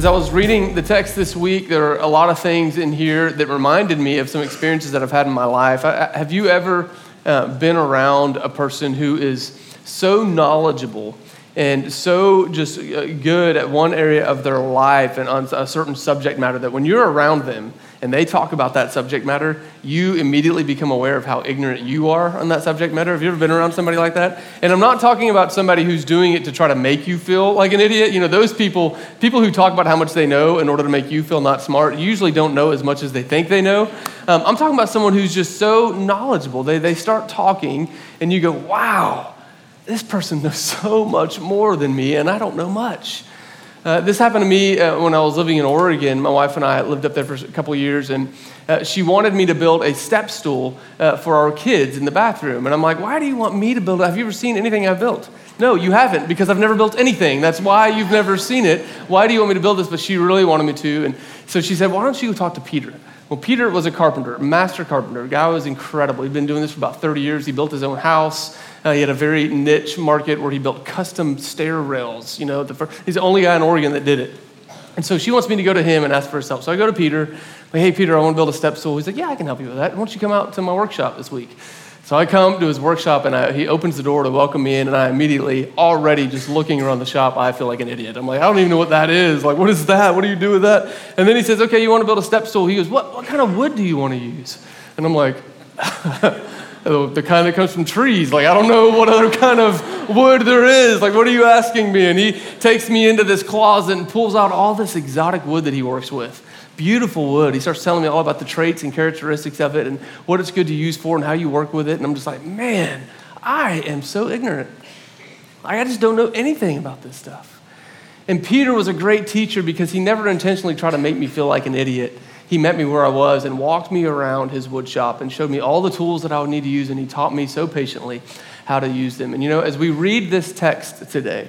As I was reading the text this week, there are a lot of things in here that reminded me of some experiences that I've had in my life. I, have you ever uh, been around a person who is so knowledgeable and so just uh, good at one area of their life and on a certain subject matter that when you're around them and they talk about that subject matter, you immediately become aware of how ignorant you are on that subject matter. Have you ever been around somebody like that? And I'm not talking about somebody who's doing it to try to make you feel like an idiot. You know, those people, people who talk about how much they know in order to make you feel not smart, usually don't know as much as they think they know. Um, I'm talking about someone who's just so knowledgeable. They, they start talking, and you go, wow this person knows so much more than me, and I don't know much. Uh, this happened to me uh, when I was living in Oregon. My wife and I lived up there for a couple years, and uh, she wanted me to build a step stool uh, for our kids in the bathroom. And I'm like, why do you want me to build it? Have you ever seen anything I've built? No, you haven't, because I've never built anything. That's why you've never seen it. Why do you want me to build this? But she really wanted me to. And so she said, why don't you talk to Peter? Well, Peter was a carpenter, master carpenter. Guy was incredible. He'd been doing this for about 30 years. He built his own house. Uh, he had a very niche market where he built custom stair rails. You know, the first, he's the only guy in Oregon that did it. And so she wants me to go to him and ask for his help. So I go to Peter. Like, hey, Peter, I want to build a step stool. He's like, yeah, I can help you with that. Why don't you come out to my workshop this week? So I come to his workshop and I, he opens the door to welcome me in, and I immediately, already just looking around the shop, I feel like an idiot. I'm like, I don't even know what that is. Like, what is that? What do you do with that? And then he says, okay, you want to build a step stool? He goes, what, what kind of wood do you want to use? And I'm like, the kind that comes from trees. Like, I don't know what other kind of wood there is. Like, what are you asking me? And he takes me into this closet and pulls out all this exotic wood that he works with beautiful wood. He starts telling me all about the traits and characteristics of it and what it's good to use for and how you work with it. And I'm just like, man, I am so ignorant. Like, I just don't know anything about this stuff. And Peter was a great teacher because he never intentionally tried to make me feel like an idiot. He met me where I was and walked me around his wood shop and showed me all the tools that I would need to use. And he taught me so patiently how to use them. And you know, as we read this text today,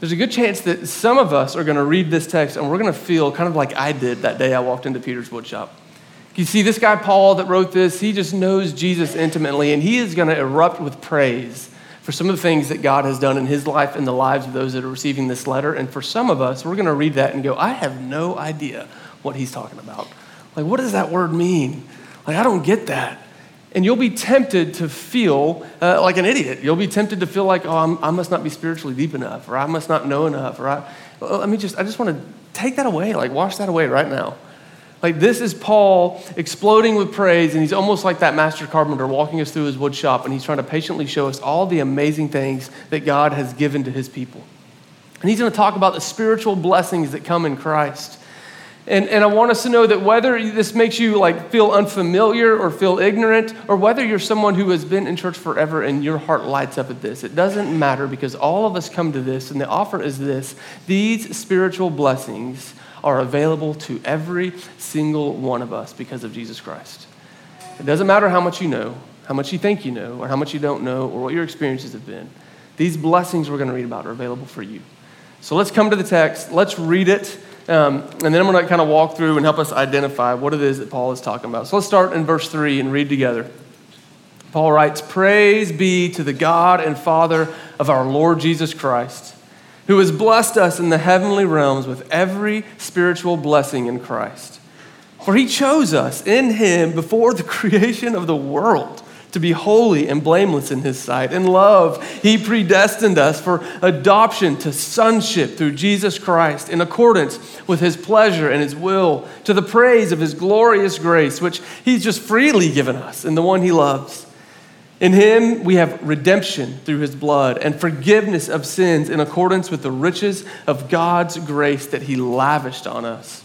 there's a good chance that some of us are going to read this text and we're going to feel kind of like I did that day I walked into Peter's woodshop. You see, this guy, Paul, that wrote this, he just knows Jesus intimately, and he is going to erupt with praise for some of the things that God has done in his life and the lives of those that are receiving this letter. And for some of us, we're going to read that and go, I have no idea what he's talking about. Like, what does that word mean? Like, I don't get that. And you'll be tempted to feel uh, like an idiot. You'll be tempted to feel like, oh, I'm, i must not be spiritually deep enough, or I must not know enough, or I, let me just, I just want to take that away, like wash that away right now. Like this is Paul exploding with praise, and he's almost like that master carpenter walking us through his wood shop, and he's trying to patiently show us all the amazing things that God has given to his people. And he's going to talk about the spiritual blessings that come in Christ. And, and I want us to know that whether this makes you like feel unfamiliar or feel ignorant, or whether you're someone who has been in church forever and your heart lights up at this, it doesn't matter because all of us come to this, and the offer is this these spiritual blessings are available to every single one of us because of Jesus Christ. It doesn't matter how much you know, how much you think you know, or how much you don't know, or what your experiences have been. These blessings we're going to read about are available for you. So let's come to the text, let's read it. Um, and then I'm going to kind of walk through and help us identify what it is that Paul is talking about. So let's start in verse 3 and read together. Paul writes Praise be to the God and Father of our Lord Jesus Christ, who has blessed us in the heavenly realms with every spiritual blessing in Christ. For he chose us in him before the creation of the world to be holy and blameless in his sight. In love, he predestined us for adoption to sonship through Jesus Christ in accordance with his pleasure and his will, to the praise of his glorious grace, which he's just freely given us in the one he loves. In him we have redemption through his blood and forgiveness of sins in accordance with the riches of God's grace that he lavished on us.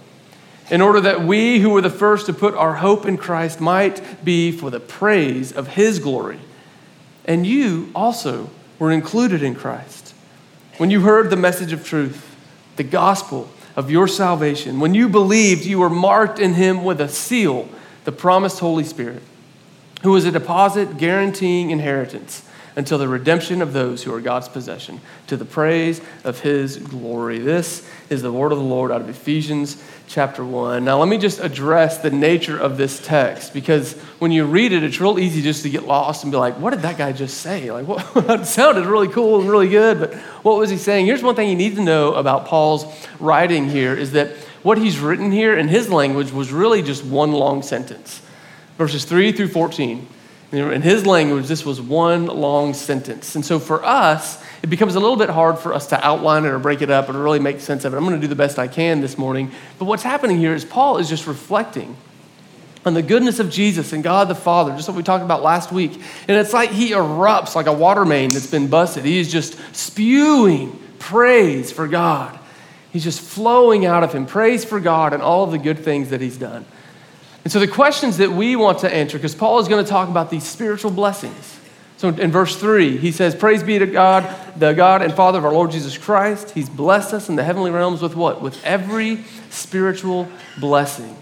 in order that we who were the first to put our hope in Christ might be for the praise of his glory. And you also were included in Christ. When you heard the message of truth, the gospel of your salvation, when you believed, you were marked in him with a seal, the promised Holy Spirit, who is a deposit guaranteeing inheritance until the redemption of those who are God's possession, to the praise of his glory. This is the word of the Lord out of Ephesians chapter 1. Now, let me just address the nature of this text because when you read it, it's real easy just to get lost and be like, what did that guy just say? Like, what, it sounded really cool and really good, but what was he saying? Here's one thing you need to know about Paul's writing here is that what he's written here in his language was really just one long sentence verses 3 through 14. In his language, this was one long sentence. And so for us, it becomes a little bit hard for us to outline it or break it up or really make sense of it. I'm going to do the best I can this morning. But what's happening here is Paul is just reflecting on the goodness of Jesus and God the Father, just what we talked about last week. And it's like he erupts like a water main that's been busted. He is just spewing praise for God. He's just flowing out of him, praise for God and all of the good things that he's done. And so the questions that we want to answer, because Paul is going to talk about these spiritual blessings. So in verse 3, he says, Praise be to God, the God and Father of our Lord Jesus Christ. He's blessed us in the heavenly realms with what? With every spiritual blessing.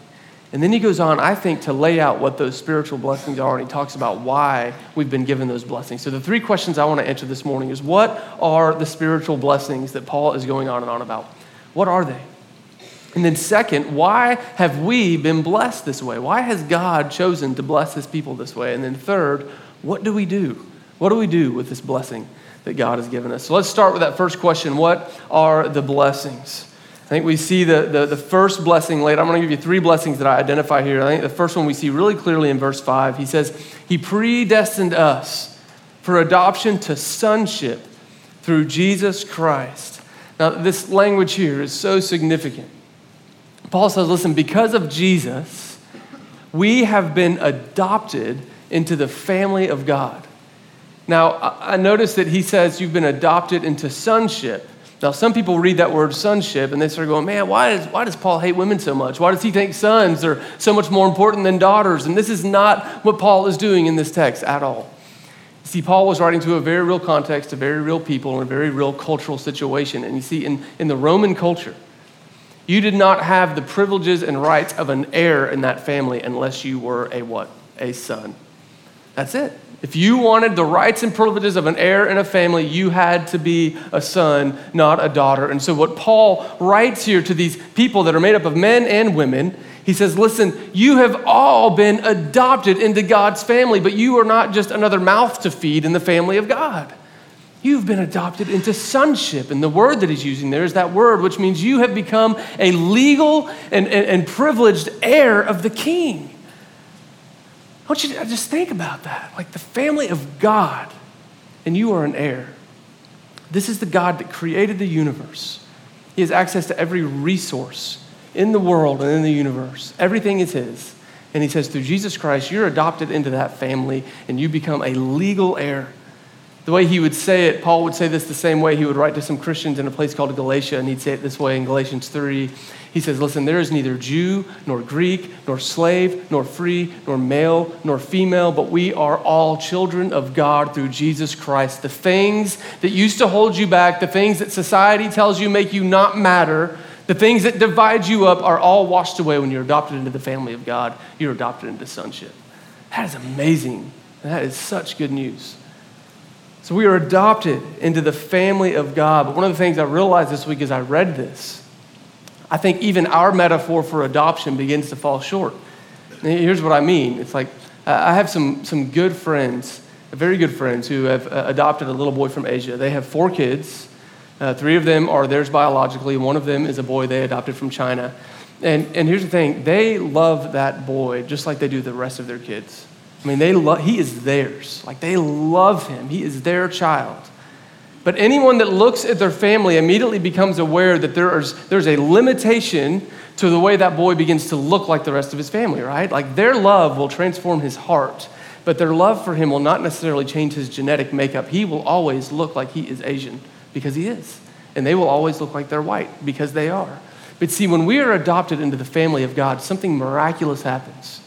And then he goes on, I think, to lay out what those spiritual blessings are, and he talks about why we've been given those blessings. So the three questions I want to answer this morning is what are the spiritual blessings that Paul is going on and on about? What are they? And then, second, why have we been blessed this way? Why has God chosen to bless his people this way? And then, third, what do we do? What do we do with this blessing that God has given us? So, let's start with that first question What are the blessings? I think we see the, the, the first blessing laid. I'm going to give you three blessings that I identify here. I think the first one we see really clearly in verse 5. He says, He predestined us for adoption to sonship through Jesus Christ. Now, this language here is so significant Paul says, listen, because of Jesus, we have been adopted into the family of God. Now, I notice that he says you've been adopted into sonship. Now, some people read that word sonship and they start going, man, why does, why does Paul hate women so much? Why does he think sons are so much more important than daughters? And this is not what Paul is doing in this text at all. See, Paul was writing to a very real context, a very real people, in a very real cultural situation. And you see, in, in the Roman culture, you did not have the privileges and rights of an heir in that family unless you were a what? A son. That's it. If you wanted the rights and privileges of an heir in a family, you had to be a son, not a daughter. And so, what Paul writes here to these people that are made up of men and women, he says, Listen, you have all been adopted into God's family, but you are not just another mouth to feed in the family of God. You've been adopted into sonship. And the word that he's using there is that word, which means you have become a legal and, and, and privileged heir of the king. I want you to just think about that. Like the family of God, and you are an heir. This is the God that created the universe. He has access to every resource in the world and in the universe. Everything is His. And He says, through Jesus Christ, you're adopted into that family and you become a legal heir. The way he would say it, Paul would say this the same way he would write to some Christians in a place called Galatia, and he'd say it this way in Galatians 3. He says, Listen, there is neither Jew, nor Greek, nor slave, nor free, nor male, nor female, but we are all children of God through Jesus Christ. The things that used to hold you back, the things that society tells you make you not matter, the things that divide you up are all washed away when you're adopted into the family of God. You're adopted into sonship. That is amazing. That is such good news. So we are adopted into the family of God. But one of the things I realized this week as I read this, I think even our metaphor for adoption begins to fall short. And here's what I mean it's like I have some, some good friends, very good friends, who have uh, adopted a little boy from Asia. They have four kids. Uh, three of them are theirs biologically, one of them is a boy they adopted from China. And, and here's the thing they love that boy just like they do the rest of their kids. I mean, they lo- he is theirs. Like they love him. He is their child. But anyone that looks at their family immediately becomes aware that there is, there's a limitation to the way that boy begins to look like the rest of his family, right? Like their love will transform his heart, but their love for him will not necessarily change his genetic makeup. He will always look like he is Asian because he is. And they will always look like they're white because they are. But see, when we are adopted into the family of God, something miraculous happens.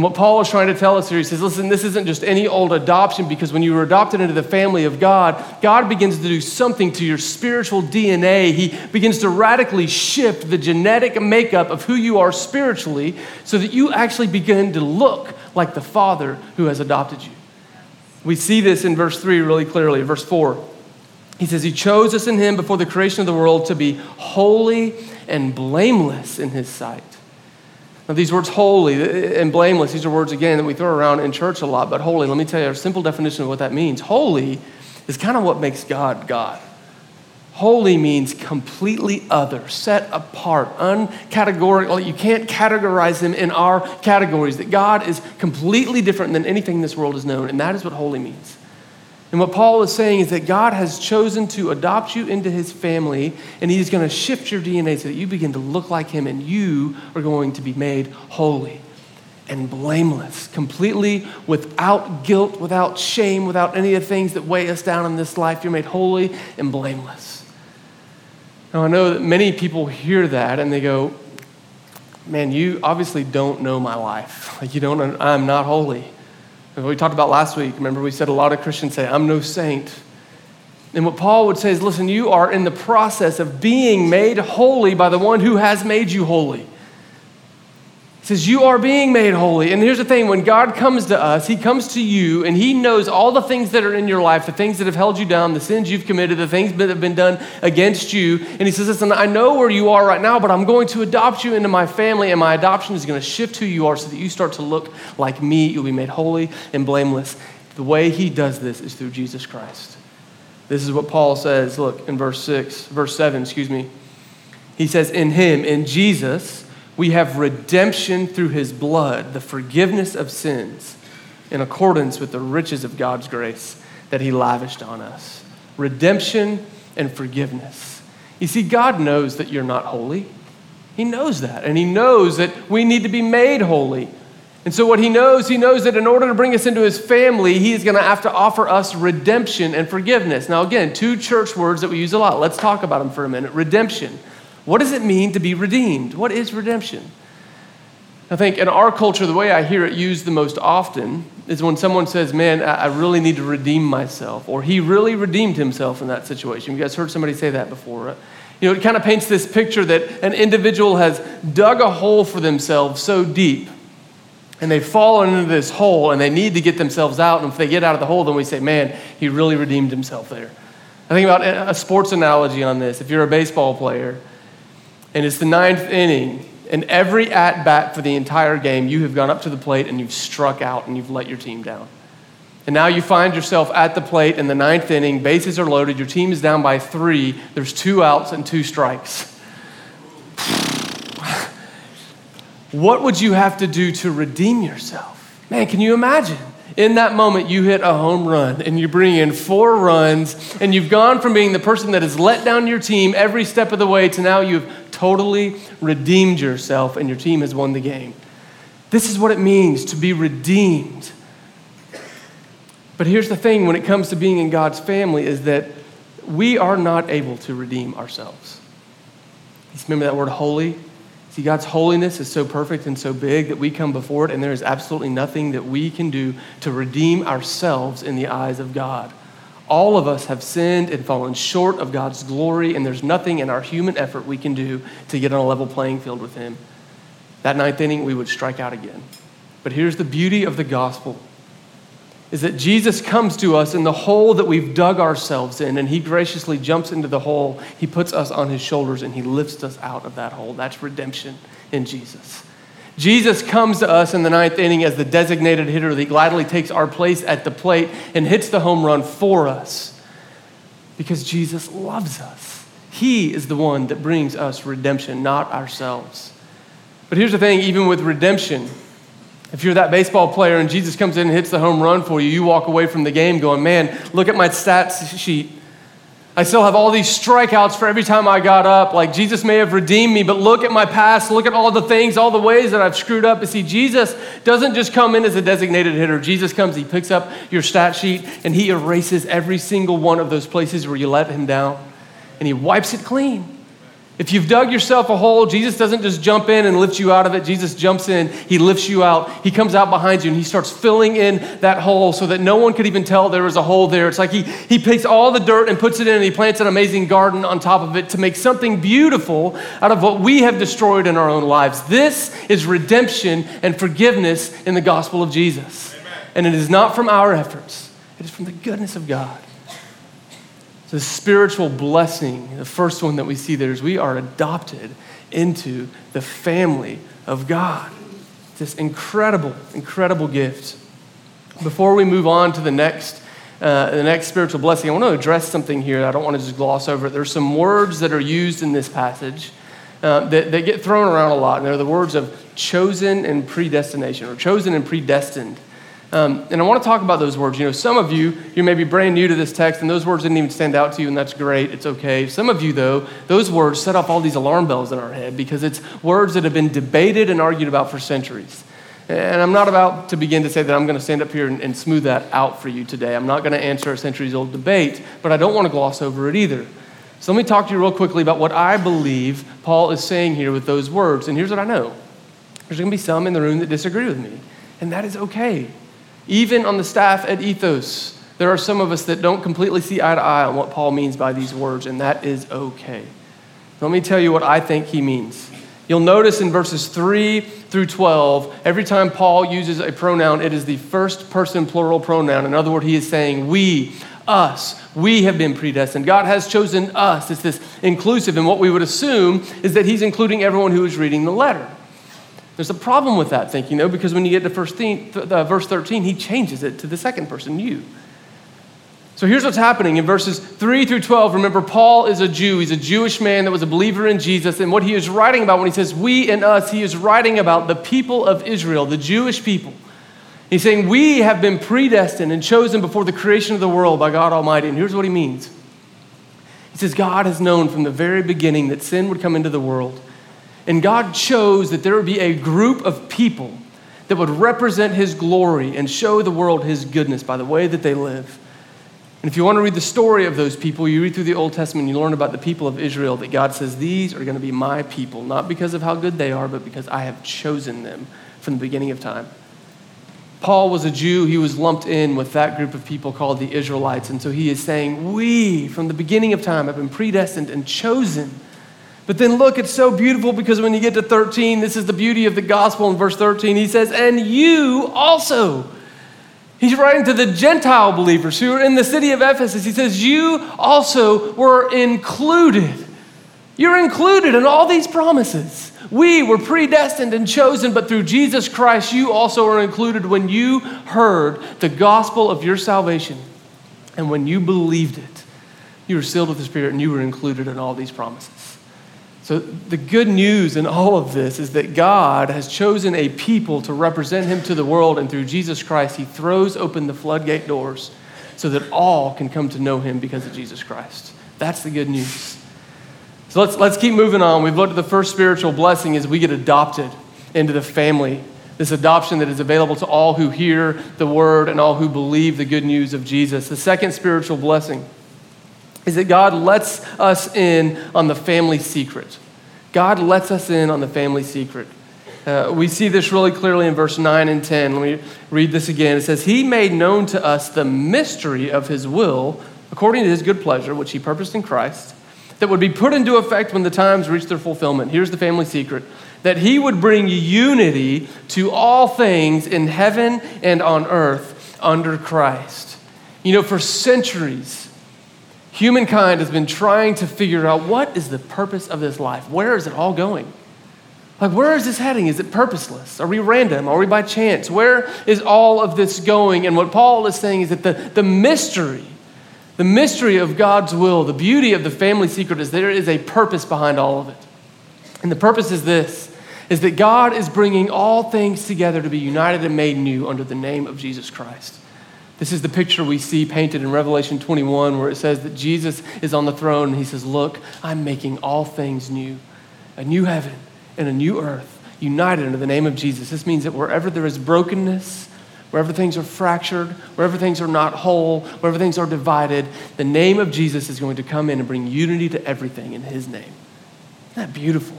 And what Paul is trying to tell us here, he says, listen, this isn't just any old adoption because when you were adopted into the family of God, God begins to do something to your spiritual DNA. He begins to radically shift the genetic makeup of who you are spiritually so that you actually begin to look like the Father who has adopted you. We see this in verse 3 really clearly. Verse 4, he says, He chose us in Him before the creation of the world to be holy and blameless in His sight. Now, these words holy and blameless, these are words, again, that we throw around in church a lot, but holy, let me tell you a simple definition of what that means. Holy is kind of what makes God God. Holy means completely other, set apart, uncategorical. You can't categorize them in our categories. That God is completely different than anything this world has known, and that is what holy means. And what Paul is saying is that God has chosen to adopt you into his family, and he's going to shift your DNA so that you begin to look like him, and you are going to be made holy and blameless, completely without guilt, without shame, without any of the things that weigh us down in this life. You're made holy and blameless. Now, I know that many people hear that and they go, Man, you obviously don't know my life. Like, you don't, I'm not holy. We talked about last week, remember, we said a lot of Christians say, I'm no saint. And what Paul would say is, listen, you are in the process of being made holy by the one who has made you holy says, You are being made holy. And here's the thing when God comes to us, He comes to you and He knows all the things that are in your life, the things that have held you down, the sins you've committed, the things that have been done against you. And He says, Listen, I know where you are right now, but I'm going to adopt you into my family, and my adoption is going to shift who you are so that you start to look like me. You'll be made holy and blameless. The way He does this is through Jesus Christ. This is what Paul says. Look in verse 6, verse 7, excuse me. He says, In Him, in Jesus, we have redemption through his blood, the forgiveness of sins, in accordance with the riches of God's grace that he lavished on us. Redemption and forgiveness. You see, God knows that you're not holy. He knows that. And he knows that we need to be made holy. And so, what he knows, he knows that in order to bring us into his family, he's going to have to offer us redemption and forgiveness. Now, again, two church words that we use a lot. Let's talk about them for a minute. Redemption. What does it mean to be redeemed? What is redemption? I think in our culture, the way I hear it used the most often is when someone says, Man, I really need to redeem myself, or he really redeemed himself in that situation. You guys heard somebody say that before. Right? You know, it kind of paints this picture that an individual has dug a hole for themselves so deep, and they've fallen into this hole, and they need to get themselves out. And if they get out of the hole, then we say, Man, he really redeemed himself there. I think about a sports analogy on this. If you're a baseball player, and it's the ninth inning. And every at bat for the entire game, you have gone up to the plate and you've struck out and you've let your team down. And now you find yourself at the plate in the ninth inning, bases are loaded, your team is down by three, there's two outs and two strikes. what would you have to do to redeem yourself? Man, can you imagine? in that moment you hit a home run and you bring in four runs and you've gone from being the person that has let down your team every step of the way to now you've totally redeemed yourself and your team has won the game. This is what it means to be redeemed. But here's the thing when it comes to being in God's family is that we are not able to redeem ourselves. Remember that word holy? See, God's holiness is so perfect and so big that we come before it, and there is absolutely nothing that we can do to redeem ourselves in the eyes of God. All of us have sinned and fallen short of God's glory, and there's nothing in our human effort we can do to get on a level playing field with Him. That ninth inning, we would strike out again. But here's the beauty of the gospel is that Jesus comes to us in the hole that we've dug ourselves in, and He graciously jumps into the hole. He puts us on His shoulders, and He lifts us out of that hole. That's redemption in Jesus. Jesus comes to us in the ninth inning as the designated hitter that gladly takes our place at the plate and hits the home run for us because Jesus loves us. He is the one that brings us redemption, not ourselves. But here's the thing even with redemption, if you're that baseball player and Jesus comes in and hits the home run for you, you walk away from the game going, man, look at my stats sheet. I still have all these strikeouts for every time I got up. Like Jesus may have redeemed me, but look at my past. Look at all the things, all the ways that I've screwed up. You see, Jesus doesn't just come in as a designated hitter. Jesus comes, he picks up your stat sheet, and he erases every single one of those places where you let him down, and he wipes it clean. If you've dug yourself a hole, Jesus doesn't just jump in and lift you out of it. Jesus jumps in, he lifts you out, he comes out behind you, and he starts filling in that hole so that no one could even tell there was a hole there. It's like he, he takes all the dirt and puts it in, and he plants an amazing garden on top of it to make something beautiful out of what we have destroyed in our own lives. This is redemption and forgiveness in the gospel of Jesus. Amen. And it is not from our efforts, it is from the goodness of God the spiritual blessing, the first one that we see there is we are adopted into the family of God. This incredible, incredible gift. Before we move on to the next, uh, the next spiritual blessing, I want to address something here. I don't want to just gloss over it. There's some words that are used in this passage uh, that, that get thrown around a lot, and they're the words of chosen and predestination, or chosen and predestined. Um, and I want to talk about those words. You know, some of you, you may be brand new to this text, and those words didn't even stand out to you, and that's great. It's okay. Some of you, though, those words set off all these alarm bells in our head because it's words that have been debated and argued about for centuries. And I'm not about to begin to say that I'm going to stand up here and, and smooth that out for you today. I'm not going to answer a centuries old debate, but I don't want to gloss over it either. So let me talk to you real quickly about what I believe Paul is saying here with those words. And here's what I know there's going to be some in the room that disagree with me, and that is okay. Even on the staff at Ethos, there are some of us that don't completely see eye to eye on what Paul means by these words, and that is okay. Let me tell you what I think he means. You'll notice in verses 3 through 12, every time Paul uses a pronoun, it is the first person plural pronoun. In other words, he is saying, We, us, we have been predestined. God has chosen us. It's this inclusive, and what we would assume is that he's including everyone who is reading the letter. There's a problem with that thinking, though, because when you get to verse 13, uh, verse 13, he changes it to the second person, you. So here's what's happening in verses 3 through 12. Remember, Paul is a Jew. He's a Jewish man that was a believer in Jesus. And what he is writing about when he says we and us, he is writing about the people of Israel, the Jewish people. He's saying, We have been predestined and chosen before the creation of the world by God Almighty. And here's what he means He says, God has known from the very beginning that sin would come into the world. And God chose that there would be a group of people that would represent His glory and show the world His goodness by the way that they live. And if you want to read the story of those people, you read through the Old Testament, and you learn about the people of Israel that God says, These are going to be my people, not because of how good they are, but because I have chosen them from the beginning of time. Paul was a Jew. He was lumped in with that group of people called the Israelites. And so he is saying, We, from the beginning of time, have been predestined and chosen but then look, it's so beautiful because when you get to 13, this is the beauty of the gospel in verse 13. He says, And you also. He's writing to the Gentile believers who are in the city of Ephesus. He says, You also were included. You're included in all these promises. We were predestined and chosen, but through Jesus Christ, you also are included when you heard the gospel of your salvation. And when you believed it, you were sealed with the Spirit and you were included in all these promises. So, the good news in all of this is that God has chosen a people to represent Him to the world, and through Jesus Christ, He throws open the floodgate doors so that all can come to know Him because of Jesus Christ. That's the good news. So, let's, let's keep moving on. We've looked at the first spiritual blessing as we get adopted into the family. This adoption that is available to all who hear the word and all who believe the good news of Jesus. The second spiritual blessing is that God lets us in on the family secret. God lets us in on the family secret. Uh, we see this really clearly in verse 9 and 10. Let me read this again. It says, He made known to us the mystery of His will, according to His good pleasure, which He purposed in Christ, that would be put into effect when the times reach their fulfillment. Here's the family secret that He would bring unity to all things in heaven and on earth under Christ. You know, for centuries, Humankind has been trying to figure out what is the purpose of this life? Where is it all going? Like, where is this heading? Is it purposeless? Are we random? Are we by chance? Where is all of this going? And what Paul is saying is that the, the mystery, the mystery of God's will, the beauty of the family secret is there is a purpose behind all of it. And the purpose is this is that God is bringing all things together to be united and made new under the name of Jesus Christ. This is the picture we see painted in Revelation 21, where it says that Jesus is on the throne and he says, Look, I'm making all things new. A new heaven and a new earth united under the name of Jesus. This means that wherever there is brokenness, wherever things are fractured, wherever things are not whole, wherever things are divided, the name of Jesus is going to come in and bring unity to everything in his name. Isn't that beautiful?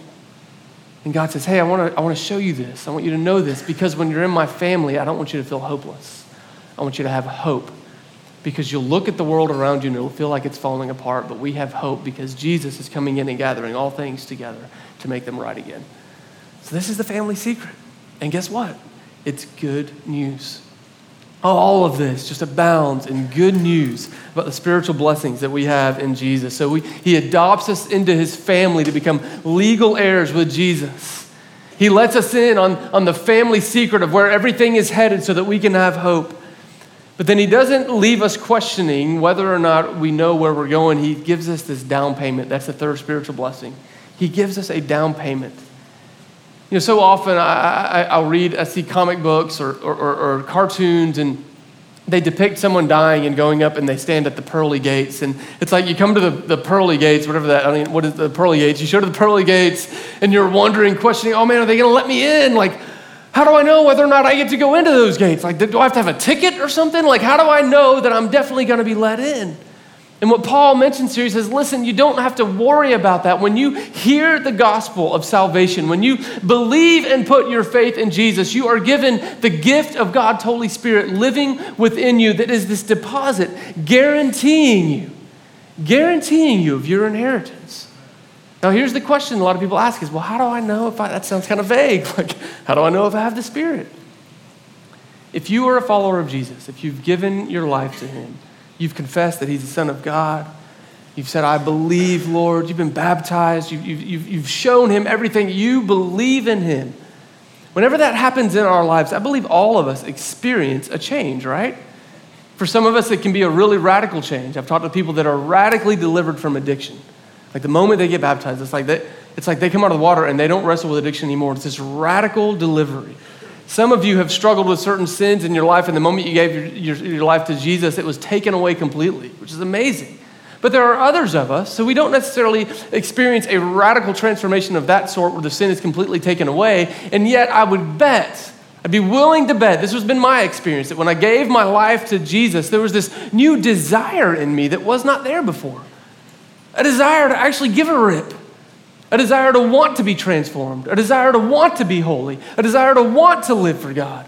And God says, Hey, I want to I want to show you this. I want you to know this because when you're in my family, I don't want you to feel hopeless. I want you to have hope because you'll look at the world around you and it'll feel like it's falling apart, but we have hope because Jesus is coming in and gathering all things together to make them right again. So, this is the family secret. And guess what? It's good news. Oh, all of this just abounds in good news about the spiritual blessings that we have in Jesus. So we, he adopts us into his family to become legal heirs with Jesus. He lets us in on, on the family secret of where everything is headed so that we can have hope. But then he doesn't leave us questioning whether or not we know where we're going. He gives us this down payment. That's the third spiritual blessing. He gives us a down payment. You know, so often I, will read, I see comic books or, or, or, or cartoons, and they depict someone dying and going up and they stand at the pearly gates. And it's like you come to the, the pearly gates, whatever that, I mean, what is the pearly gates? You show to the pearly gates and you're wondering, questioning, oh man, are they going to let me in? Like, how do I know whether or not I get to go into those gates? Like, do I have to have a ticket or something? Like, how do I know that I'm definitely going to be let in? And what Paul mentions here, he says, listen, you don't have to worry about that. When you hear the gospel of salvation, when you believe and put your faith in Jesus, you are given the gift of God's Holy Spirit living within you that is this deposit guaranteeing you, guaranteeing you of your inheritance. Now, here's the question a lot of people ask is, well, how do I know if I, that sounds kind of vague. Like, how do I know if I have the Spirit? If you are a follower of Jesus, if you've given your life to Him, You've confessed that He's the Son of God. You've said, I believe, Lord. You've been baptized. You've, you've, you've shown Him everything. You believe in Him. Whenever that happens in our lives, I believe all of us experience a change, right? For some of us, it can be a really radical change. I've talked to people that are radically delivered from addiction. Like the moment they get baptized, it's like they, it's like they come out of the water and they don't wrestle with addiction anymore. It's this radical delivery. Some of you have struggled with certain sins in your life, and the moment you gave your, your, your, life to Jesus, it was taken away completely, which is amazing. But there are others of us, so we don't necessarily experience a radical transformation of that sort where the sin is completely taken away. And yet, I would bet, I'd be willing to bet, this has been my experience, that when I gave my life to Jesus, there was this new desire in me that was not there before. A desire to actually give a rip a desire to want to be transformed, a desire to want to be holy, a desire to want to live for God.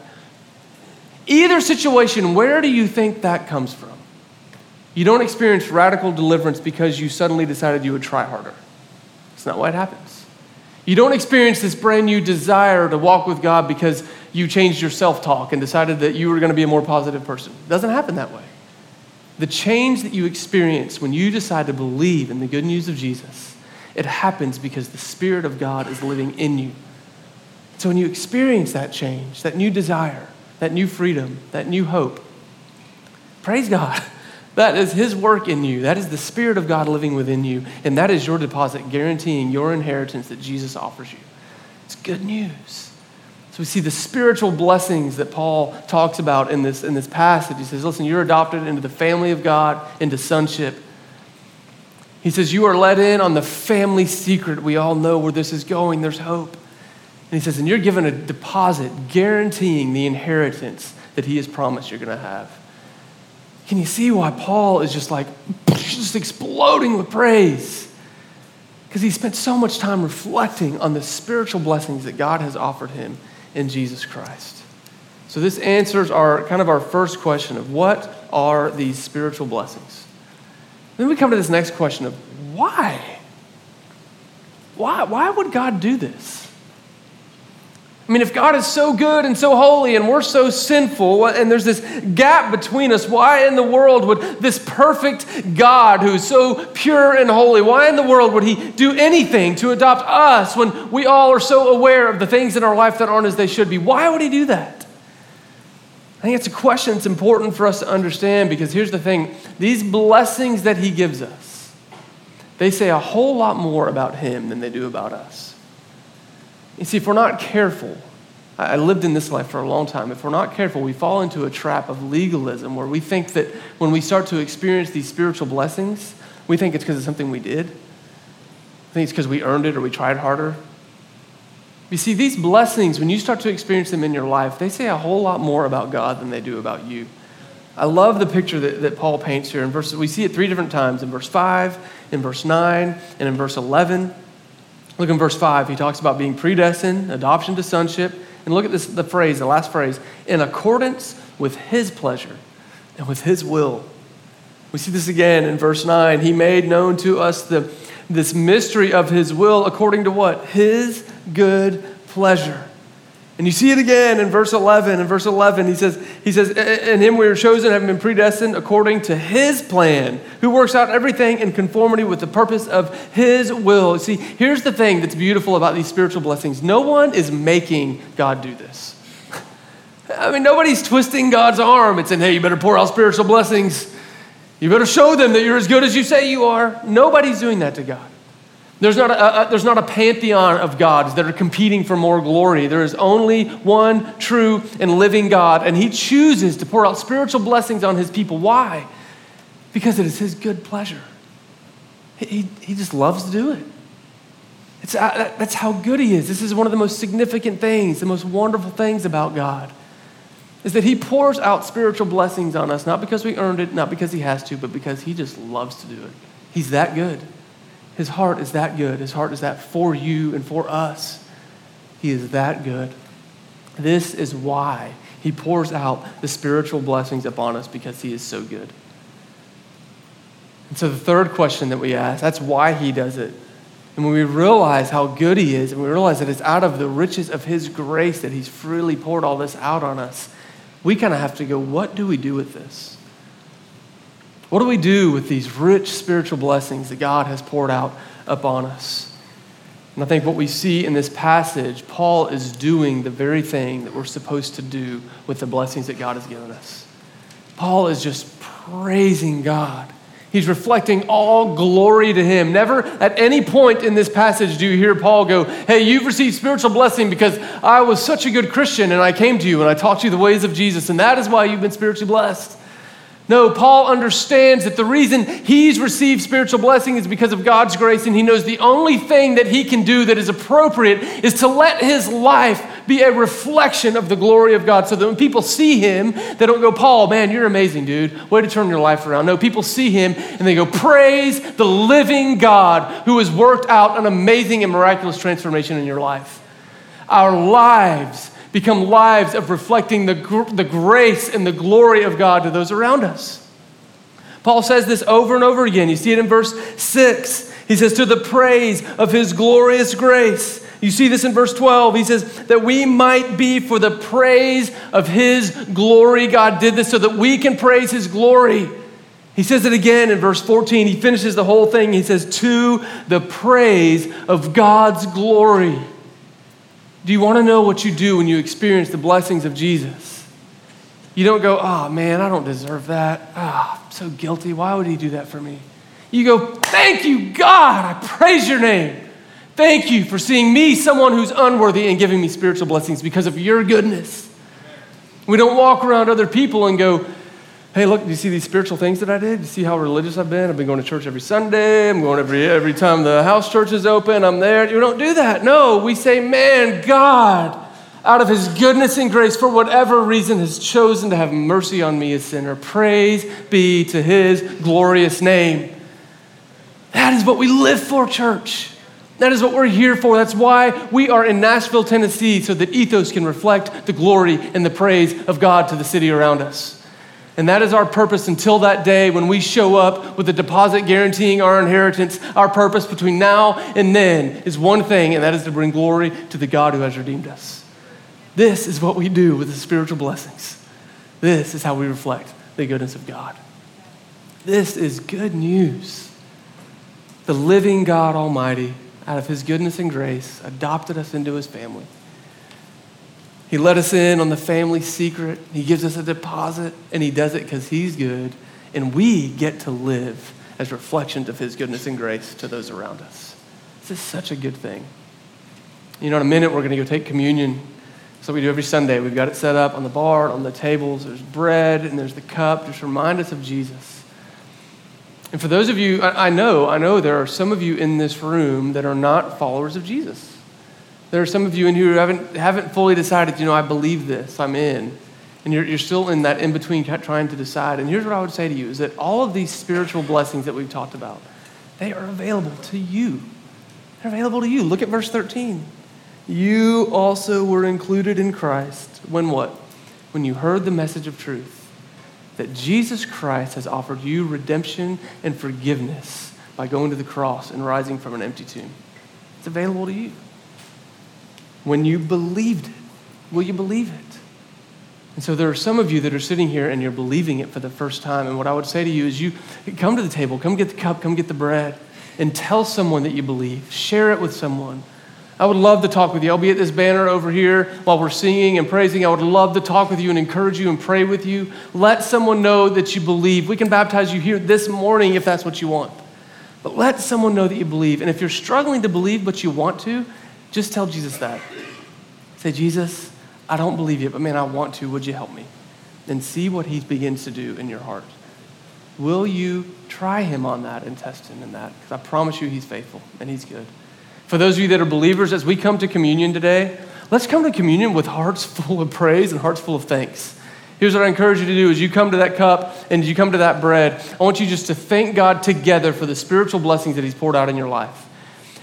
Either situation, where do you think that comes from? You don't experience radical deliverance because you suddenly decided you would try harder. It's not why it happens. You don't experience this brand new desire to walk with God because you changed your self talk and decided that you were going to be a more positive person. It doesn't happen that way. The change that you experience when you decide to believe in the good news of Jesus it happens because the Spirit of God is living in you. So when you experience that change, that new desire, that new freedom, that new hope, praise God. That is His work in you. That is the Spirit of God living within you. And that is your deposit, guaranteeing your inheritance that Jesus offers you. It's good news. So we see the spiritual blessings that Paul talks about in this, in this passage. He says, Listen, you're adopted into the family of God, into sonship. He says, You are let in on the family secret. We all know where this is going. There's hope. And he says, And you're given a deposit guaranteeing the inheritance that he has promised you're going to have. Can you see why Paul is just like, just exploding with praise? Because he spent so much time reflecting on the spiritual blessings that God has offered him in Jesus Christ. So this answers our kind of our first question of what are these spiritual blessings? Then we come to this next question of why? Why, why would God do this? I mean, if God is so good and so holy and we're so sinful and there's this gap between us, why in the world would this perfect God who's so pure and holy, why in the world would he do anything to adopt us when we all are so aware of the things in our life that aren't as they should be? Why would he do that? I think it's a question that's important for us to understand because here's the thing these blessings that He gives us, they say a whole lot more about Him than they do about us. You see, if we're not careful, I lived in this life for a long time. If we're not careful, we fall into a trap of legalism where we think that when we start to experience these spiritual blessings, we think it's because of something we did. I think it's because we earned it or we tried harder. You see, these blessings, when you start to experience them in your life, they say a whole lot more about God than they do about you. I love the picture that, that Paul paints here in verses. We see it three different times in verse 5, in verse 9, and in verse 11. Look in verse 5. He talks about being predestined, adoption to sonship. And look at this the phrase, the last phrase, in accordance with his pleasure and with his will. We see this again in verse 9. He made known to us the, this mystery of his will according to what? His good pleasure. And you see it again in verse 11. In verse 11, he says, he says, In him we are chosen, having been predestined according to his plan, who works out everything in conformity with the purpose of his will. See, here's the thing that's beautiful about these spiritual blessings no one is making God do this. I mean, nobody's twisting God's arm and saying, Hey, you better pour out spiritual blessings. You better show them that you're as good as you say you are. Nobody's doing that to God. There's not, a, a, there's not a pantheon of gods that are competing for more glory. There is only one true and living God, and He chooses to pour out spiritual blessings on His people. Why? Because it is His good pleasure. He, he just loves to do it. It's, uh, that's how good He is. This is one of the most significant things, the most wonderful things about God, is that He pours out spiritual blessings on us, not because we earned it, not because He has to, but because He just loves to do it. He's that good. His heart is that good. His heart is that for you and for us. He is that good. This is why he pours out the spiritual blessings upon us because he is so good. And so the third question that we ask, that's why he does it. And when we realize how good he is, and we realize that it's out of the riches of his grace that he's freely poured all this out on us, we kind of have to go, what do we do with this? What do we do with these rich spiritual blessings that God has poured out upon us? And I think what we see in this passage, Paul is doing the very thing that we're supposed to do with the blessings that God has given us. Paul is just praising God. He's reflecting all glory to him. Never at any point in this passage do you hear Paul go, Hey, you've received spiritual blessing because I was such a good Christian and I came to you and I taught you the ways of Jesus, and that is why you've been spiritually blessed. No, Paul understands that the reason he's received spiritual blessing is because of God's grace, and he knows the only thing that he can do that is appropriate is to let his life be a reflection of the glory of God. So that when people see him, they don't go, Paul, man, you're amazing, dude. Way to turn your life around. No, people see him and they go, Praise the living God who has worked out an amazing and miraculous transformation in your life. Our lives become lives of reflecting the, the grace and the glory of God to those around us. Paul says this over and over again. You see it in verse 6. He says, To the praise of his glorious grace. You see this in verse 12. He says, That we might be for the praise of his glory. God did this so that we can praise his glory. He says it again in verse 14. He finishes the whole thing. He says, To the praise of God's glory. Do you want to know what you do when you experience the blessings of Jesus? You don't go, oh man, I don't deserve that. Oh, I'm so guilty. Why would he do that for me? You go, thank you, God. I praise your name. Thank you for seeing me, someone who's unworthy, and giving me spiritual blessings because of your goodness. We don't walk around other people and go, Hey, look, do you see these spiritual things that I did? Do you see how religious I've been? I've been going to church every Sunday. I'm going every, every time the house church is open. I'm there. You don't do that. No, we say, man, God, out of his goodness and grace, for whatever reason, has chosen to have mercy on me, a sinner. Praise be to his glorious name. That is what we live for, church. That is what we're here for. That's why we are in Nashville, Tennessee, so that ethos can reflect the glory and the praise of God to the city around us. And that is our purpose until that day when we show up with a deposit guaranteeing our inheritance. Our purpose between now and then is one thing, and that is to bring glory to the God who has redeemed us. This is what we do with the spiritual blessings. This is how we reflect the goodness of God. This is good news. The living God Almighty, out of his goodness and grace, adopted us into his family. He let us in on the family secret. He gives us a deposit, and He does it because He's good. And we get to live as reflections of His goodness and grace to those around us. This is such a good thing. You know, in a minute, we're going to go take communion. So we do every Sunday. We've got it set up on the bar, on the tables. There's bread and there's the cup. Just remind us of Jesus. And for those of you, I know, I know there are some of you in this room that are not followers of Jesus. There are some of you in here who haven't, haven't fully decided, you know, I believe this, I'm in. And you're, you're still in that in between trying to decide. And here's what I would say to you is that all of these spiritual blessings that we've talked about, they are available to you They're available to you. Look at verse 13. You also were included in Christ when what? When you heard the message of truth that Jesus Christ has offered you redemption and forgiveness by going to the cross and rising from an empty tomb. It's available to you. When you believed it, will you believe it? And so there are some of you that are sitting here and you're believing it for the first time. And what I would say to you is you come to the table, come get the cup, come get the bread, and tell someone that you believe. Share it with someone. I would love to talk with you. I'll be at this banner over here while we're singing and praising. I would love to talk with you and encourage you and pray with you. Let someone know that you believe. We can baptize you here this morning if that's what you want. But let someone know that you believe. And if you're struggling to believe but you want to, just tell Jesus that. Say, Jesus, I don't believe you, but man, I want to. Would you help me? And see what he begins to do in your heart. Will you try him on that and test him in that? Because I promise you he's faithful and he's good. For those of you that are believers, as we come to communion today, let's come to communion with hearts full of praise and hearts full of thanks. Here's what I encourage you to do as you come to that cup and you come to that bread, I want you just to thank God together for the spiritual blessings that He's poured out in your life.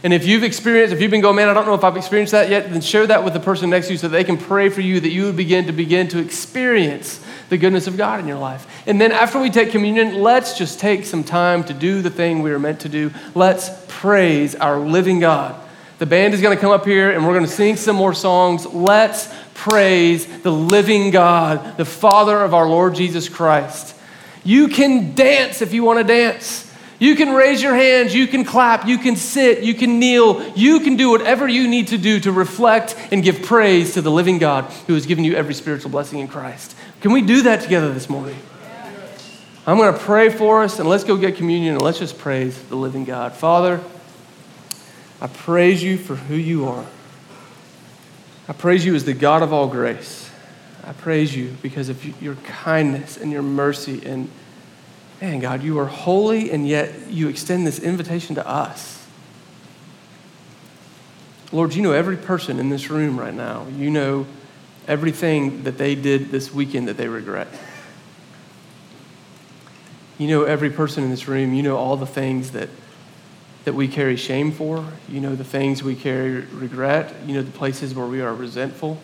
And if you've experienced, if you've been going, man, I don't know if I've experienced that yet, then share that with the person next to you so they can pray for you that you would begin to begin to experience the goodness of God in your life. And then after we take communion, let's just take some time to do the thing we are meant to do. Let's praise our living God. The band is going to come up here and we're going to sing some more songs. Let's praise the living God, the Father of our Lord Jesus Christ. You can dance if you want to dance. You can raise your hands, you can clap, you can sit, you can kneel, you can do whatever you need to do to reflect and give praise to the living God who has given you every spiritual blessing in Christ. Can we do that together this morning? I'm going to pray for us and let's go get communion and let's just praise the living God. Father, I praise you for who you are. I praise you as the God of all grace. I praise you because of your kindness and your mercy and man, God, you are holy, and yet you extend this invitation to us. Lord, you know every person in this room right now. You know everything that they did this weekend that they regret. You know every person in this room. You know all the things that, that we carry shame for. You know the things we carry regret. You know the places where we are resentful.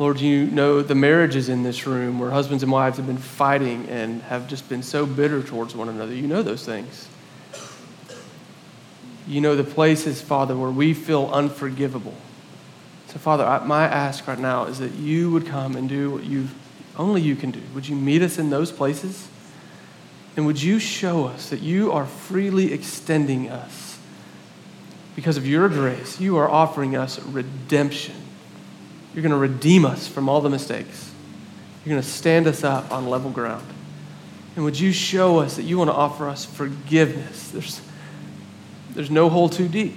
Lord, you know the marriages in this room where husbands and wives have been fighting and have just been so bitter towards one another. You know those things. You know the places, Father, where we feel unforgivable. So, Father, I, my ask right now is that you would come and do what you only you can do. Would you meet us in those places? And would you show us that you are freely extending us because of your grace? You are offering us redemption you're going to redeem us from all the mistakes. You're going to stand us up on level ground. And would you show us that you want to offer us forgiveness? There's, there's no hole too deep.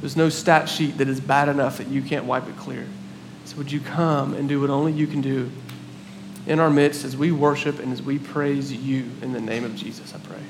There's no stat sheet that is bad enough that you can't wipe it clear. So would you come and do what only you can do in our midst as we worship and as we praise you in the name of Jesus, I pray.